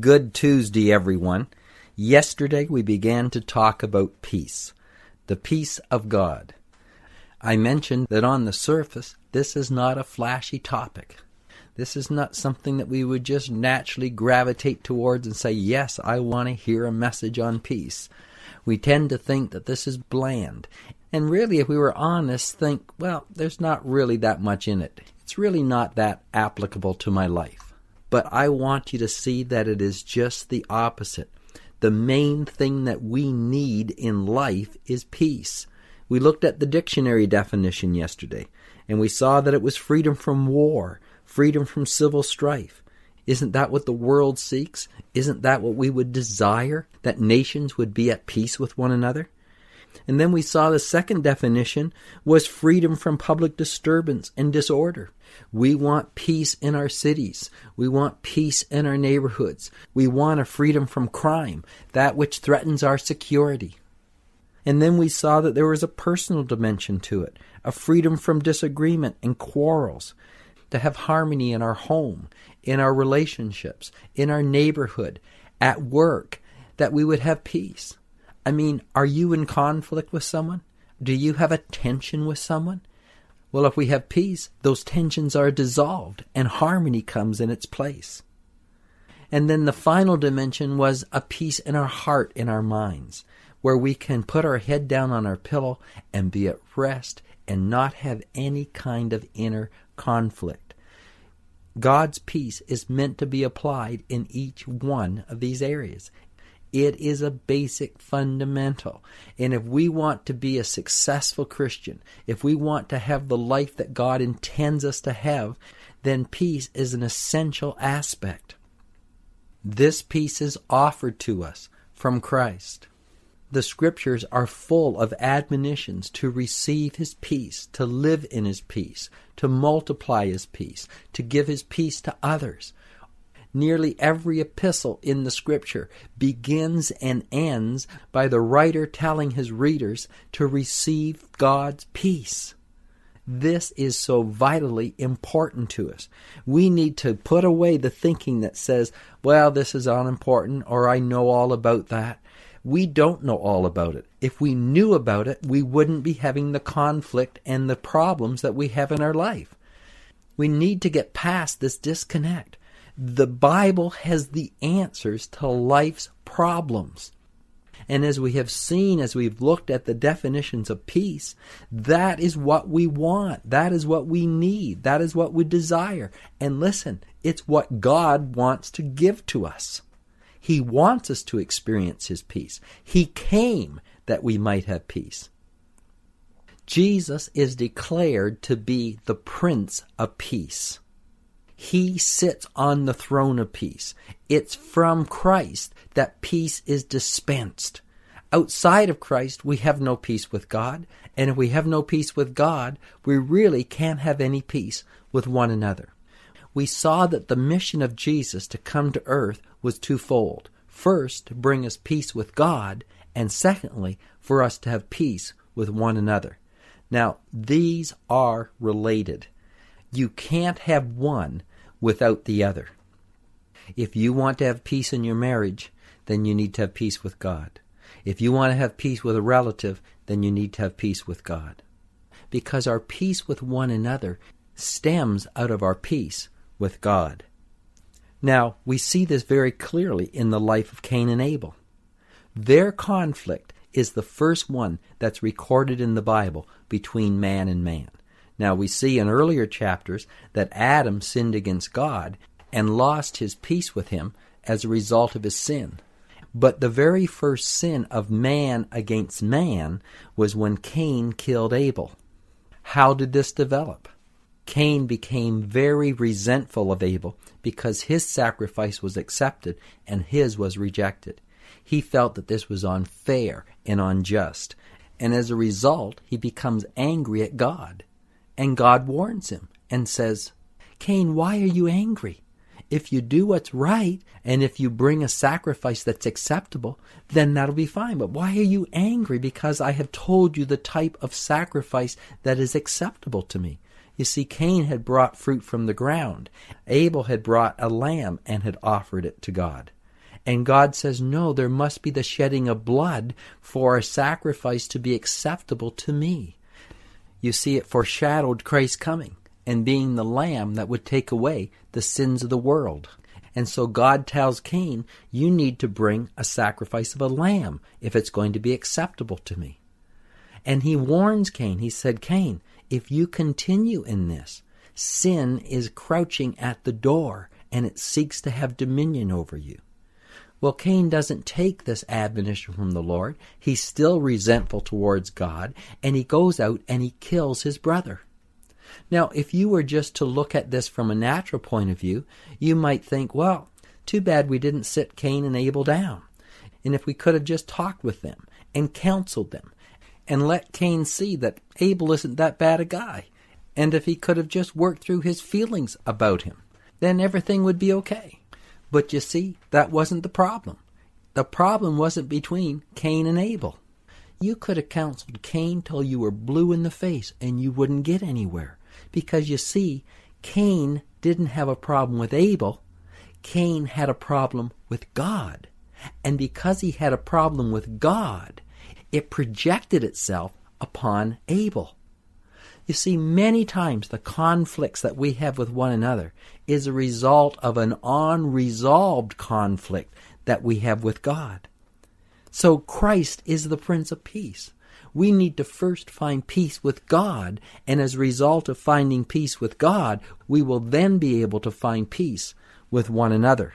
Good Tuesday, everyone. Yesterday we began to talk about peace, the peace of God. I mentioned that on the surface, this is not a flashy topic. This is not something that we would just naturally gravitate towards and say, Yes, I want to hear a message on peace. We tend to think that this is bland. And really, if we were honest, think, well, there's not really that much in it. It's really not that applicable to my life. But I want you to see that it is just the opposite. The main thing that we need in life is peace. We looked at the dictionary definition yesterday, and we saw that it was freedom from war, freedom from civil strife. Isn't that what the world seeks? Isn't that what we would desire? That nations would be at peace with one another? And then we saw the second definition was freedom from public disturbance and disorder. We want peace in our cities. We want peace in our neighborhoods. We want a freedom from crime, that which threatens our security. And then we saw that there was a personal dimension to it, a freedom from disagreement and quarrels, to have harmony in our home, in our relationships, in our neighborhood, at work, that we would have peace. I mean, are you in conflict with someone? Do you have a tension with someone? Well, if we have peace, those tensions are dissolved and harmony comes in its place. And then the final dimension was a peace in our heart, in our minds, where we can put our head down on our pillow and be at rest and not have any kind of inner conflict. God's peace is meant to be applied in each one of these areas. It is a basic fundamental. And if we want to be a successful Christian, if we want to have the life that God intends us to have, then peace is an essential aspect. This peace is offered to us from Christ. The scriptures are full of admonitions to receive his peace, to live in his peace, to multiply his peace, to give his peace to others. Nearly every epistle in the scripture begins and ends by the writer telling his readers to receive God's peace. This is so vitally important to us. We need to put away the thinking that says, well, this is unimportant or I know all about that. We don't know all about it. If we knew about it, we wouldn't be having the conflict and the problems that we have in our life. We need to get past this disconnect. The Bible has the answers to life's problems. And as we have seen, as we've looked at the definitions of peace, that is what we want. That is what we need. That is what we desire. And listen, it's what God wants to give to us. He wants us to experience His peace. He came that we might have peace. Jesus is declared to be the Prince of Peace. He sits on the throne of peace. It's from Christ that peace is dispensed. Outside of Christ, we have no peace with God. And if we have no peace with God, we really can't have any peace with one another. We saw that the mission of Jesus to come to earth was twofold. First, to bring us peace with God, and secondly, for us to have peace with one another. Now, these are related. You can't have one without the other. If you want to have peace in your marriage, then you need to have peace with God. If you want to have peace with a relative, then you need to have peace with God. Because our peace with one another stems out of our peace with God. Now, we see this very clearly in the life of Cain and Abel. Their conflict is the first one that's recorded in the Bible between man and man. Now, we see in earlier chapters that Adam sinned against God and lost his peace with him as a result of his sin. But the very first sin of man against man was when Cain killed Abel. How did this develop? Cain became very resentful of Abel because his sacrifice was accepted and his was rejected. He felt that this was unfair and unjust, and as a result, he becomes angry at God. And God warns him and says, Cain, why are you angry? If you do what's right, and if you bring a sacrifice that's acceptable, then that'll be fine. But why are you angry? Because I have told you the type of sacrifice that is acceptable to me. You see, Cain had brought fruit from the ground. Abel had brought a lamb and had offered it to God. And God says, no, there must be the shedding of blood for a sacrifice to be acceptable to me. You see, it foreshadowed Christ's coming and being the lamb that would take away the sins of the world. And so God tells Cain, You need to bring a sacrifice of a lamb if it's going to be acceptable to me. And he warns Cain. He said, Cain, if you continue in this, sin is crouching at the door and it seeks to have dominion over you. Well, Cain doesn't take this admonition from the Lord. He's still resentful towards God, and he goes out and he kills his brother. Now, if you were just to look at this from a natural point of view, you might think, well, too bad we didn't sit Cain and Abel down. And if we could have just talked with them and counseled them and let Cain see that Abel isn't that bad a guy, and if he could have just worked through his feelings about him, then everything would be okay. But you see, that wasn't the problem. The problem wasn't between Cain and Abel. You could have counseled Cain till you were blue in the face and you wouldn't get anywhere. Because you see, Cain didn't have a problem with Abel. Cain had a problem with God. And because he had a problem with God, it projected itself upon Abel. You see, many times the conflicts that we have with one another is a result of an unresolved conflict that we have with God. So Christ is the Prince of Peace we need to first find peace with God, and as a result of finding peace with God, we will then be able to find peace with one another.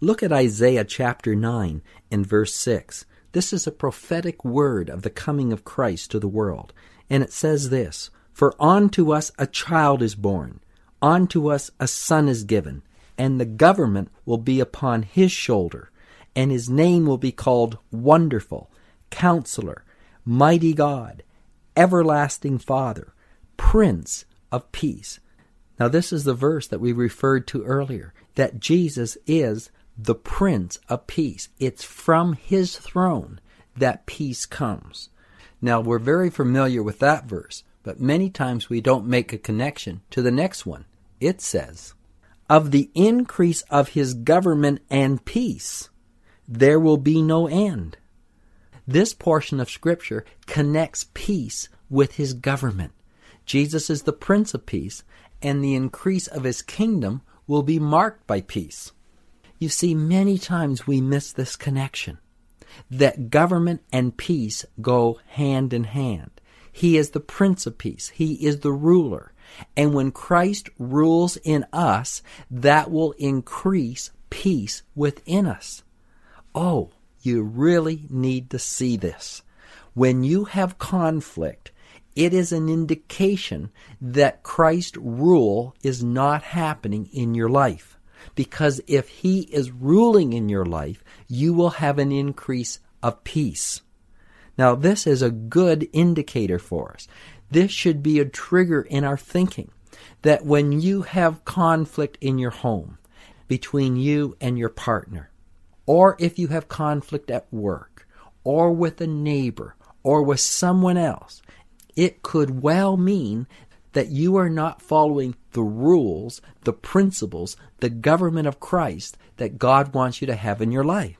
Look at Isaiah chapter 9 and verse 6. This is a prophetic word of the coming of Christ to the world, and it says this For unto us a child is born, unto us a son is given, and the government will be upon his shoulder, and his name will be called Wonderful, Counselor, Mighty God, Everlasting Father, Prince of Peace. Now, this is the verse that we referred to earlier that Jesus is the Prince of Peace. It's from his throne that peace comes. Now, we're very familiar with that verse, but many times we don't make a connection to the next one. It says, Of the increase of his government and peace, there will be no end this portion of Scripture connects peace with his government. Jesus is the Prince of Peace, and the increase of his kingdom will be marked by peace. You see, many times we miss this connection that government and peace go hand in hand. He is the Prince of Peace, He is the ruler. And when Christ rules in us, that will increase peace within us. Oh, you really need to see this. When you have conflict, it is an indication that Christ's rule is not happening in your life. Because if He is ruling in your life, you will have an increase of peace. Now, this is a good indicator for us. This should be a trigger in our thinking that when you have conflict in your home between you and your partner, or if you have conflict at work, or with a neighbor, or with someone else, it could well mean that you are not following the rules, the principles, the government of Christ that God wants you to have in your life.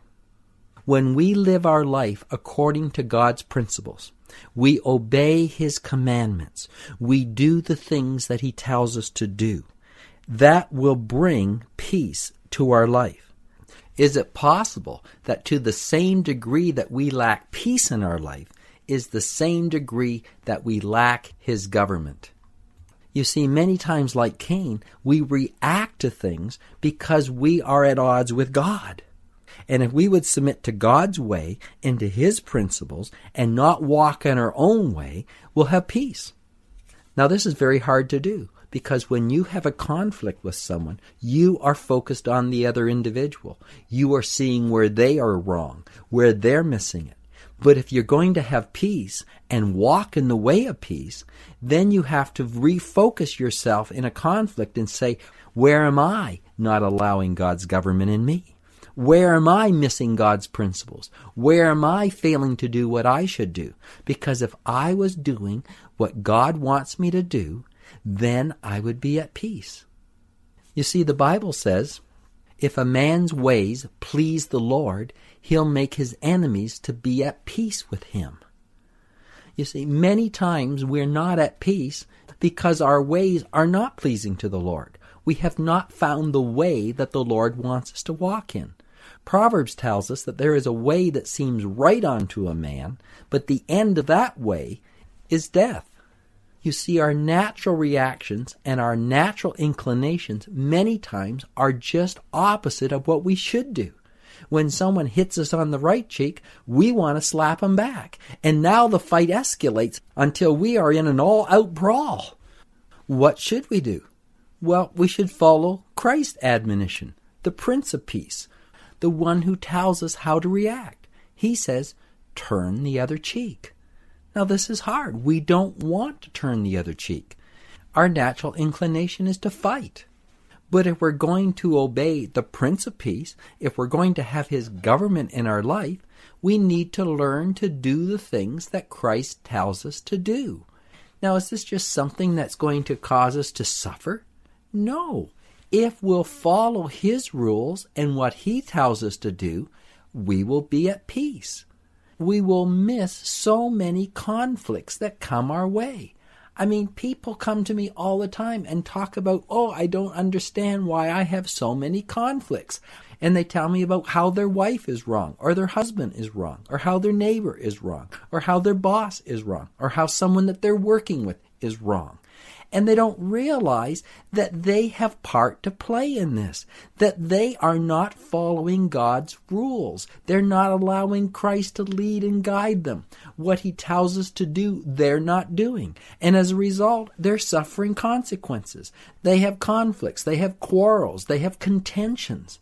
When we live our life according to God's principles, we obey His commandments, we do the things that He tells us to do, that will bring peace to our life. Is it possible that to the same degree that we lack peace in our life is the same degree that we lack His government? You see, many times, like Cain, we react to things because we are at odds with God. And if we would submit to God's way and to His principles and not walk in our own way, we'll have peace. Now, this is very hard to do because when you have a conflict with someone, you are focused on the other individual. You are seeing where they are wrong, where they're missing it. But if you're going to have peace and walk in the way of peace, then you have to refocus yourself in a conflict and say, where am I not allowing God's government in me? Where am I missing God's principles? Where am I failing to do what I should do? Because if I was doing what God wants me to do, then I would be at peace. You see, the Bible says, if a man's ways please the Lord, he'll make his enemies to be at peace with him. You see, many times we're not at peace because our ways are not pleasing to the Lord. We have not found the way that the Lord wants us to walk in. Proverbs tells us that there is a way that seems right unto a man, but the end of that way is death. You see, our natural reactions and our natural inclinations many times are just opposite of what we should do. When someone hits us on the right cheek, we want to slap them back. And now the fight escalates until we are in an all out brawl. What should we do? Well, we should follow Christ's admonition, the Prince of Peace, the one who tells us how to react. He says, turn the other cheek. Now, this is hard. We don't want to turn the other cheek. Our natural inclination is to fight. But if we're going to obey the Prince of Peace, if we're going to have his government in our life, we need to learn to do the things that Christ tells us to do. Now, is this just something that's going to cause us to suffer? No. If we'll follow his rules and what he tells us to do, we will be at peace we will miss so many conflicts that come our way. I mean, people come to me all the time and talk about, oh, I don't understand why I have so many conflicts. And they tell me about how their wife is wrong, or their husband is wrong, or how their neighbor is wrong, or how their boss is wrong, or how someone that they're working with is wrong and they don't realize that they have part to play in this, that they are not following God's rules. They're not allowing Christ to lead and guide them. What he tells us to do, they're not doing. And as a result, they're suffering consequences. They have conflicts, they have quarrels, they have contentions.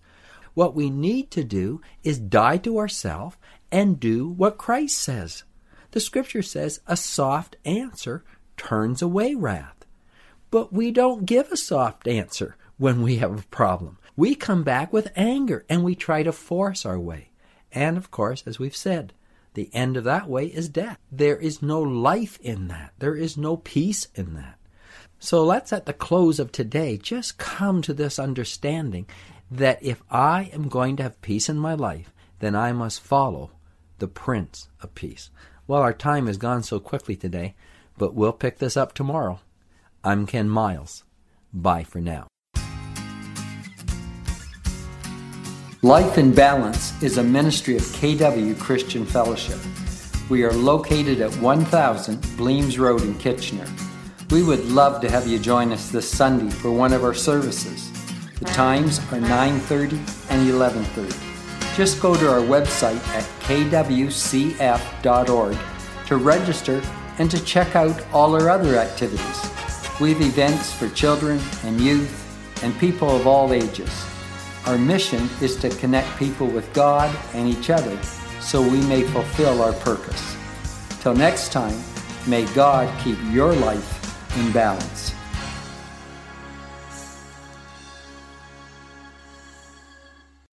What we need to do is die to ourselves and do what Christ says. The scripture says a soft answer turns away wrath. But we don't give a soft answer when we have a problem. We come back with anger and we try to force our way. And of course, as we've said, the end of that way is death. There is no life in that. There is no peace in that. So let's at the close of today just come to this understanding that if I am going to have peace in my life, then I must follow the Prince of Peace. Well, our time has gone so quickly today, but we'll pick this up tomorrow. I'm Ken Miles. Bye for now. Life in Balance is a ministry of KW Christian Fellowship. We are located at 1000 Bleams Road in Kitchener. We would love to have you join us this Sunday for one of our services. The times are 9:30 and 11:30. Just go to our website at kwcf.org to register and to check out all our other activities. We have events for children and youth and people of all ages. Our mission is to connect people with God and each other so we may fulfill our purpose. Till next time, may God keep your life in balance.